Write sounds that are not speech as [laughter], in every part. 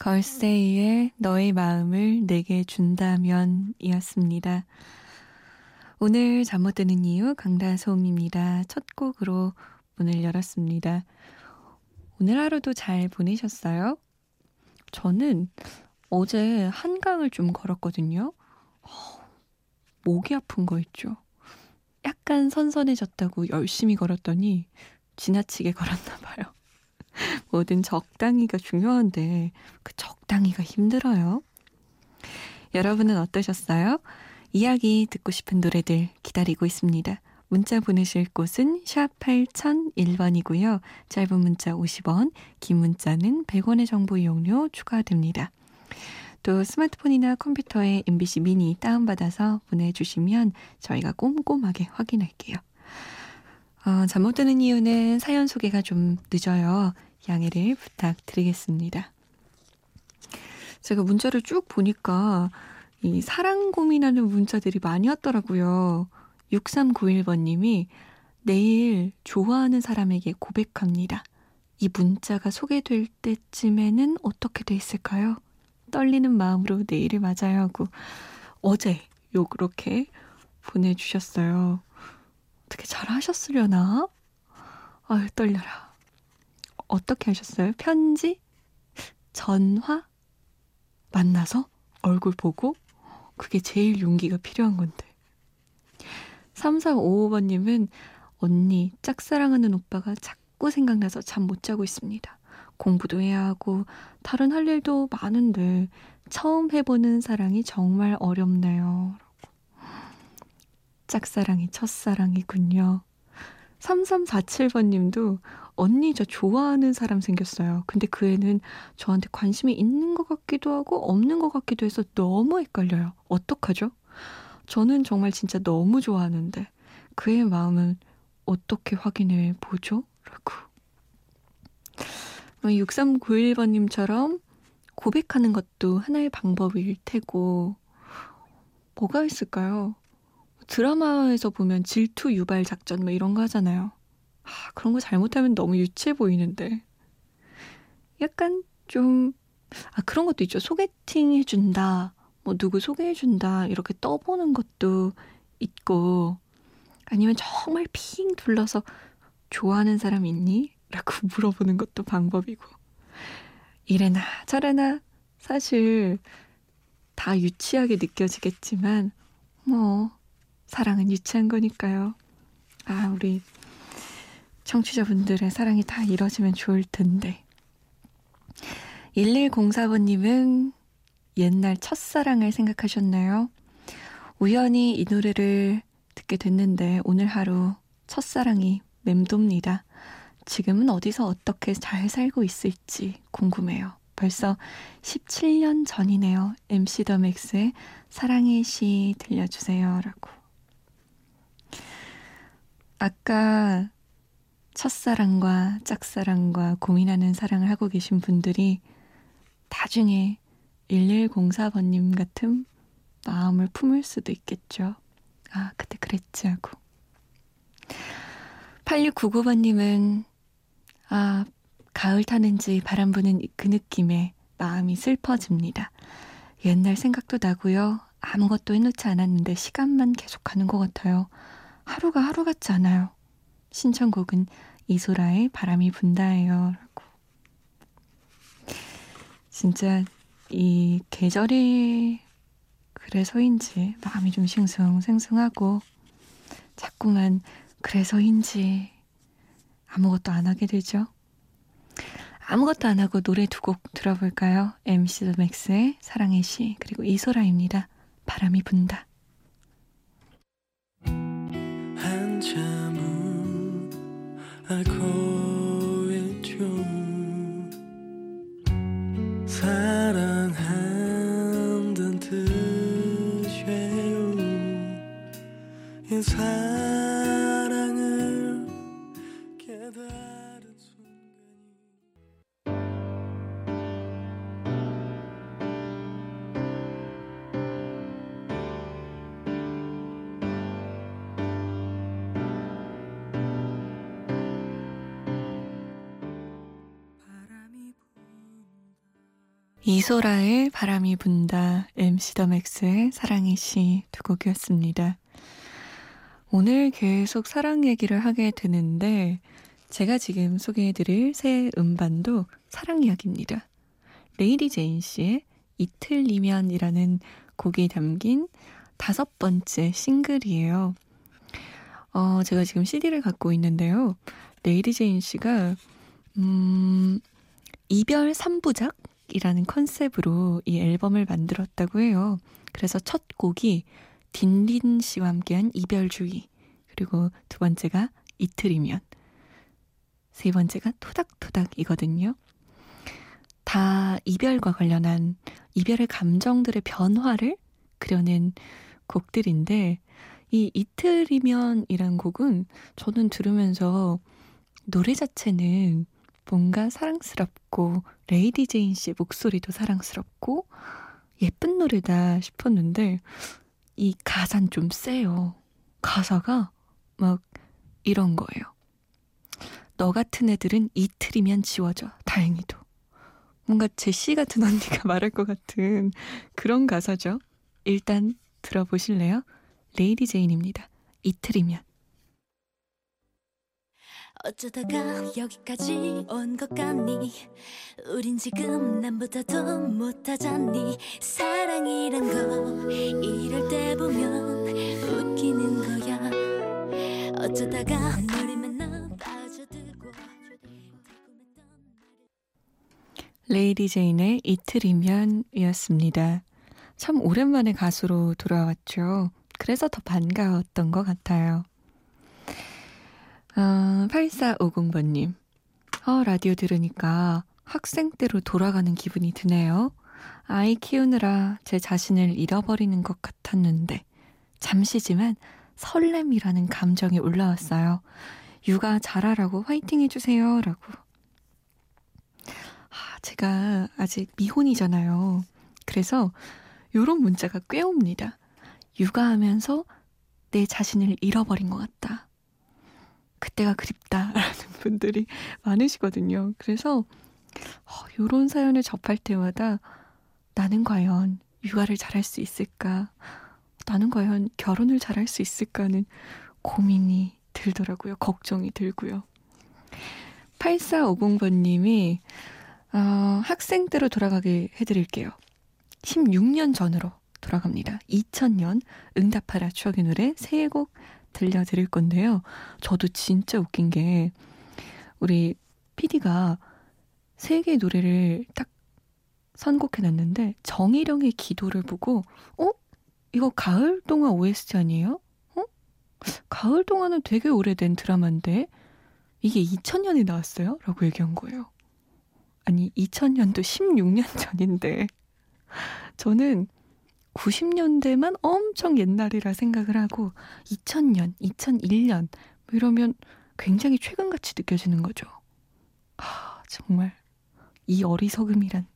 걸세이의 너의 마음을 내게 준다면 이었습니다. 오늘 잠 못 드는 이유 강다솜입니다. 첫 곡으로 문을 열었습니다. 오늘 하루도 잘 보내셨어요? 저는 어제 한강을 좀 걸었거든요. 목이 아픈 거 있죠. 약간 선선해졌다고 열심히 걸었더니 지나치게 걸었나 봐요. [laughs] 뭐든 적당히가 중요한데 그 적당히가 힘들어요. 여러분은 어떠셨어요? 이야기 듣고 싶은 노래들 기다리고 있습니다. 문자 보내실 곳은 샵 8001번이고요. 짧은 문자 50원, 긴 문자는 100원의 정보 이용료 추가됩니다. 또 스마트폰이나 컴퓨터에 MBC 미니 다운받아서 보내주시면 저희가 꼼꼼하게 확인할게요. 어, 잠 못 드는 이유는 사연 소개가 좀 늦어요. 양해를 부탁드리겠습니다. 제가 문자를 쭉 보니까 이 사랑 고민하는 문자들이 많이 왔더라고요. 6391번님이 내일 좋아하는 사람에게 고백합니다. 이 문자가 소개될 때쯤에는 어떻게 돼 있을까요? 떨리는 마음으로 내일을 맞아야 하고 어제 요렇게 보내주셨어요. 어떻게 잘 하셨으려나? 아유 떨려라. 어떻게 하셨어요? 편지? 전화? 만나서? 얼굴 보고? 그게 제일 용기가 필요한 건데. 3355번님은 언니, 짝사랑하는 오빠가 자꾸 생각나서 잠 못 자고 있습니다. 공부도 해야 하고, 다른 할 일도 많은데, 처음 해보는 사랑이 정말 어렵네요. 짝사랑이 첫사랑이군요. 3347번 님도 언니 저 좋아하는 사람 생겼어요. 근데 그 애는 저한테 관심이 있는 것 같기도 하고 없는 것 같기도 해서 너무 헷갈려요. 어떡하죠? 저는 정말 진짜 너무 좋아하는데 그의 마음은 어떻게 확인해 보죠? 라고. 6391번님처럼 고백하는 것도 하나의 방법일 테고 뭐가 있을까요? 드라마에서 보면 질투 유발 작전 뭐 이런 거 하잖아요. 아, 그런 거 잘못하면 너무 유치해 보이는데. 약간 좀, 아, 그런 것도 있죠. 소개팅 해준다. 뭐, 누구 소개해준다. 이렇게 떠보는 것도 있고. 아니면 정말 핑 둘러서 좋아하는 사람 있니? 라고 [laughs] 물어보는 것도 방법이고. 이래나 저래나 사실 다 유치하게 느껴지겠지만, 뭐, 사랑은 유치한 거니까요. 아, 우리 청취자분들의 사랑이 다 이뤄지면 좋을 텐데. 1104번님은 옛날 첫사랑을 생각하셨나요? 우연히 이 노래를 듣게 됐는데 오늘 하루 첫사랑이 맴돕니다. 지금은 어디서 어떻게 잘 살고 있을지 궁금해요. 벌써 17년 전이네요. MC 더 맥스의 사랑의 시 들려주세요. 라고. 아까 첫사랑과 짝사랑과 고민하는 사랑을 하고 계신 분들이 나중에 1104번님 같은 마음을 품을 수도 있겠죠. 아, 그때 그랬지 하고. 8699번님은, 아, 가을 타는지 바람 부는 그 느낌에 마음이 슬퍼집니다. 옛날 생각도 나고요. 아무것도 해놓지 않았는데 시간만 계속 가는 것 같아요. 하루가 하루 같지 않아요. 신청곡은 이소라의 바람이 분다예요. 라고. 진짜 이 계절이 그래서인지 마음이 좀 싱숭생숭하고 자꾸만 그래서인지 아무것도 안 하게 되죠. 아무것도 안 하고 노래 두 곡 들어볼까요? MC 더 맥스의 사랑의 시 그리고 이소라입니다. 바람이 분다. 알고 있죠 사랑한다는 뜻이에요. 이사 이소라의 바람이 분다, MC 더 맥스의 사랑의 시 두 곡이었습니다. 오늘 계속 사랑 얘기를 하게 되는데, 제가 지금 소개해드릴 새 음반도 사랑 이야기입니다. 레이디 제인 씨의 이틀이면이라는 곡이 담긴 다섯 번째 싱글이에요. 어, 제가 지금 CD를 갖고 있는데요. 레이디 제인 씨가, 음, 이별 3부작? 이라는 컨셉으로 이 앨범을 만들었다고 해요. 그래서 첫 곡이 딘딘 씨와 함께한 이별주의. 그리고 두 번째가 이틀이면. 세 번째가 토닥토닥이거든요. 다 이별과 관련한 이별의 감정들의 변화를 그려낸 곡들인데, 이 이틀이면이란 곡은 저는 들으면서 노래 자체는 뭔가 사랑스럽고 레이디 제인 씨의 목소리도 사랑스럽고 예쁜 노래다 싶었는데 이 가사는 좀 세요. 가사가 막 이런 거예요. 너 같은 애들은 이틀이면 지워져. 다행히도. 뭔가 제시 같은 언니가 [laughs] 말할 것 같은 그런 가사죠. 일단 들어보실래요? 레이디 제인입니다. 이틀이면. 어쩌다가 여기까지 온 것 같니 우린 지금 남보다 더 못하잖니 사랑이란 거 이럴 때 보면 웃기는 거야 어쩌다가 너를 만나 빠져들고 레이디 제인의 이틀이면 이었습니다. 참 오랜만에 가수로 돌아왔죠. 그래서 더 반가웠던 것 같아요. 어, 8450번님. 어, 라디오 들으니까 학생 때로 돌아가는 기분이 드네요. 아이 키우느라 제 자신을 잃어버리는 것 같았는데, 잠시지만 설렘이라는 감정이 올라왔어요. 육아 잘하라고 화이팅 해주세요. 라고. 아, 제가 아직 미혼이잖아요. 그래서 요런 문자가 꽤 옵니다. 육아하면서 내 자신을 잃어버린 것 같다. 그때가 그립다라는 [laughs] 분들이 많으시거든요. 그래서 어, 요런 사연을 접할 때마다 나는 과연 육아를 잘할 수 있을까? 나는 과연 결혼을 잘할 수 있을까는 고민이 들더라고요. 걱정이 들고요. 8450번님이 어, 학생 때로 돌아가게 해드릴게요. 16년 전으로 돌아갑니다. 2000년 응답하라 추억의 노래 세곡 들려드릴 건데요. 저도 진짜 웃긴 게 우리 PD가 세 개의 노래를 딱 선곡해 놨는데 정희령의 기도를 보고 어? 이거 가을 동화 OST 아니에요? 어? 가을 동화는 되게 오래된 드라마인데 이게 2000년에 나왔어요? 라고 얘기한 거예요. 아니 2000년도 16년 전인데 [laughs] 저는 90년대만 엄청 옛날이라 생각을 하고 2000년, 2001년 뭐 이러면 굉장히 최근같이 느껴지는 거죠. 아, 정말 이 어리석음이란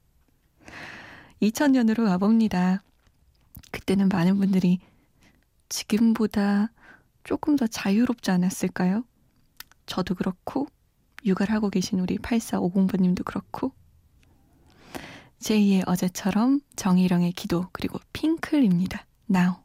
2000년으로 와봅니다. 그때는 많은 분들이 지금보다 조금 더 자유롭지 않았을까요? 저도 그렇고 육아를 하고 계신 우리 8450번님도 그렇고 제2의 어제처럼 정희령의 기도 그리고 핑클입니다. Now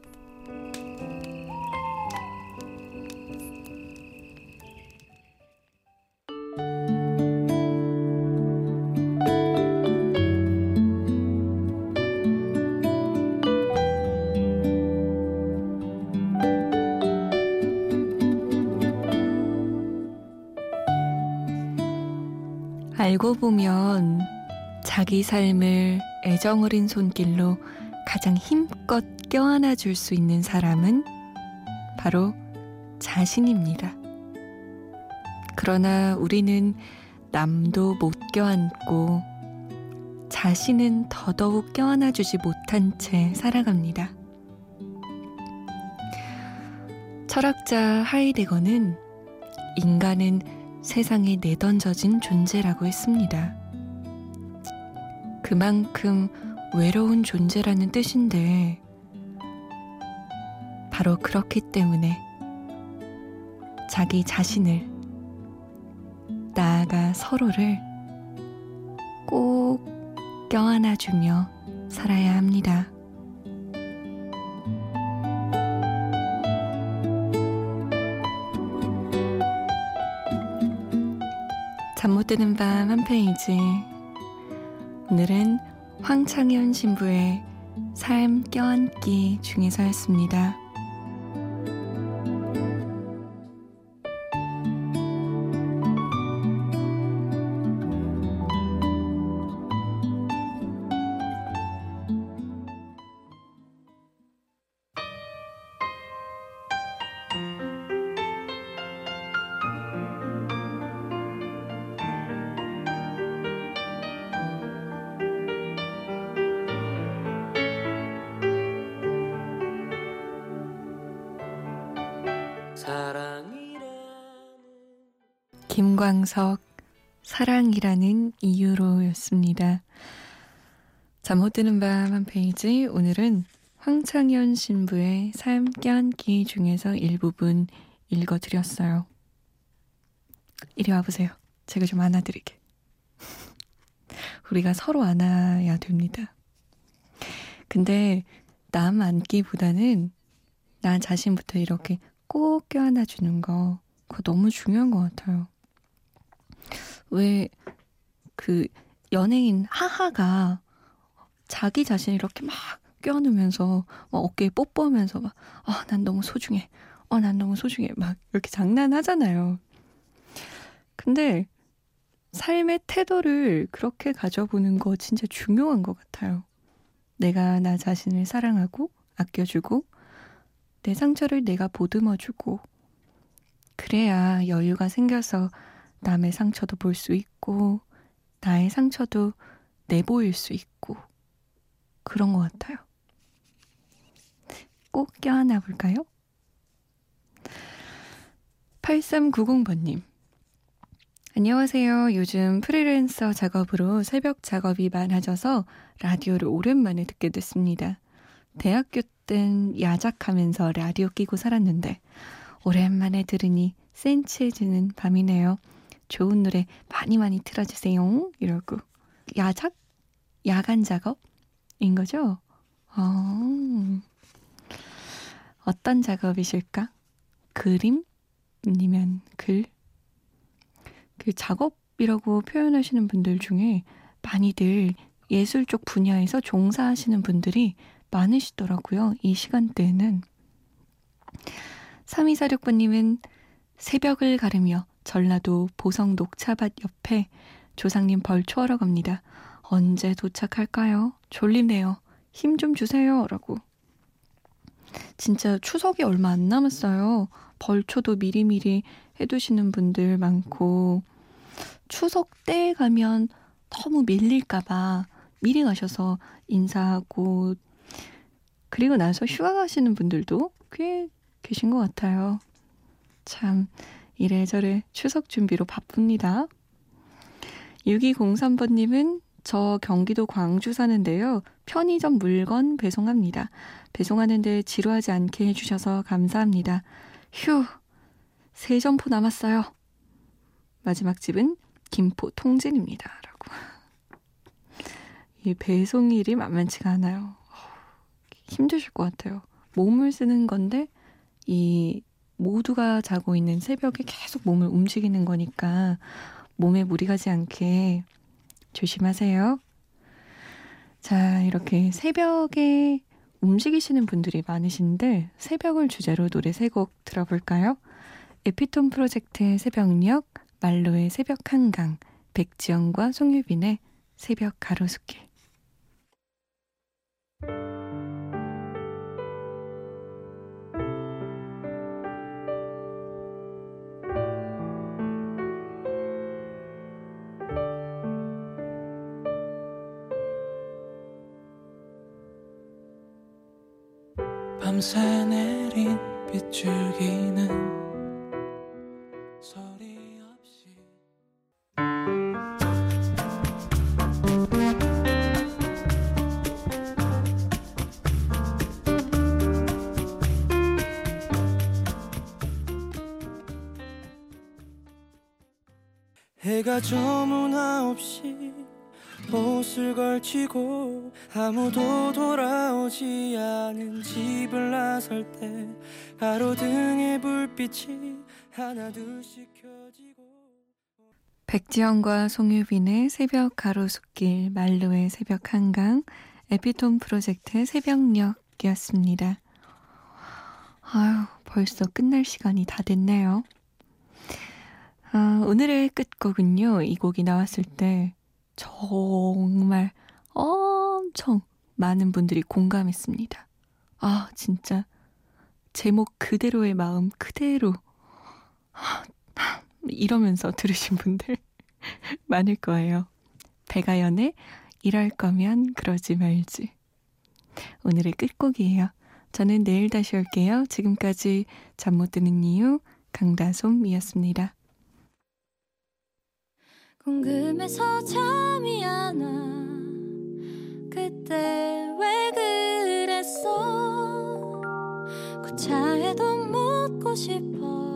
보면 자기 삶을 애정 어린 손길로 가장 힘껏 껴안아 줄 수 있는 사람은 바로 자신입니다. 그러나 우리는 남도 못 껴안고 자신은 더더욱 껴안아 주지 못한 채 살아갑니다. 철학자 하이데거는 인간은 세상에 내던져진 존재라고 했습니다. 그만큼 외로운 존재라는 뜻인데, 바로 그렇기 때문에 자기 자신을, 나아가 서로를 꼭 껴안아주며 살아야 합니다. 드는 밤 한 페이지. 오늘은 황창현 신부의 삶 껴안기 중에서였습니다. 김광석 사랑이라는 이유로였습니다. 잠 못 드는 밤 한 페이지 오늘은 황창현 신부의 삶 껴안기 중에서 일부분 읽어드렸어요. 이리 와보세요. 제가 좀 안아드리게. [laughs] 우리가 서로 안아야 됩니다. 근데 남 안기보다는 나 자신부터 이렇게 꼭 껴안아주는 거 그거 너무 중요한 것 같아요. 왜 그 연예인 하하가 자기 자신 이렇게 막 껴안으면서 막 어깨에 뽀뽀하면서 막 아, 난 너무 소중해. 어, 난 너무 소중해. 막 이렇게 장난하잖아요. 근데 삶의 태도를 그렇게 가져보는 거 진짜 중요한 것 같아요. 내가 나 자신을 사랑하고 아껴주고 내 상처를 내가 보듬어주고 그래야 여유가 생겨서 남의 상처도 볼 수 있고, 나의 상처도 내보일 수 있고, 그런 것 같아요. 꼭 껴안아 볼까요? 8390번님. 안녕하세요. 요즘 프리랜서 작업으로 새벽 작업이 많아져서 라디오를 오랜만에 듣게 됐습니다. 대학교 땐 야작하면서 라디오 끼고 살았는데, 오랜만에 들으니 센치해지는 밤이네요. 좋은 노래 많이 많이 틀어주세요. 이러고. 야작? 야간 작업인 거죠? 어, 어떤 작업이실까? 그림? 아니면 글? 그 작업이라고 표현하시는 분들 중에 많이들 예술 쪽 분야에서 종사하시는 분들이 많으시더라고요. 이 시간대에는. 3246번님은 새벽을 가르며 전라도 보성 녹차밭 옆에 조상님 벌초하러 갑니다. 언제 도착할까요? 졸리네요. 힘 좀 주세요. 라고. 진짜 추석이 얼마 안 남았어요. 벌초도 미리미리 해두시는 분들 많고, 추석 때 가면 너무 밀릴까봐 미리 가셔서 인사하고, 그리고 나서 휴가 가시는 분들도 꽤 계신 것 같아요. 참, 이래저래 추석 준비로 바쁩니다. 6203번님은 저 경기도 광주 사는데요. 편의점 물건 배송합니다. 배송하는데 지루하지 않게 해주셔서 감사합니다. 휴, 세 점포 남았어요. 마지막 집은 김포 통진입니다. 라고. 이 배송 일이 만만치가 않아요. 힘드실 것 같아요. 몸을 쓰는 건데, 이 모두가 자고 있는 새벽에 계속 몸을 움직이는 거니까 몸에 무리 가지 않게 조심하세요. 자, 이렇게 새벽에 움직이시는 분들이 많으신데 새벽을 주제로 노래 세 곡 들어볼까요? 에피톤 프로젝트의 새벽녘, 말로의 새벽 한강, 백지영과 송유빈의 새벽 가로수길. 밤새 내린 빗줄기는 소리 없이. 해가 저문 아홉시 옷을 걸치고 아무도 돌아오지 않은 집을 나설 때 가로등의 불빛이 하나둘씩 켜지고 백지영과 송유빈의 새벽 가로수길, 말로의 새벽 한강, 에피톤 프로젝트의 새벽녘이었습니다. 아유, 벌써 끝날 시간이 다 됐네요. 아, 오늘의 끝곡은요, 이 곡이 나왔을 때 정말 엄청 많은 분들이 공감했습니다. 아, 진짜 제목 그대로의 마음 그대로 이러면서 들으신 분들 [laughs] 많을 거예요. 배가연의 이럴 거면 그러지 말지. 오늘의 끝곡이에요. 저는 내일 다시 올게요. 지금까지 잠 못 드는 이유 강다솜이었습니다. 궁금해서 잠이 안 와. 그때 왜 그랬어? 그 차에도 묻고 싶어.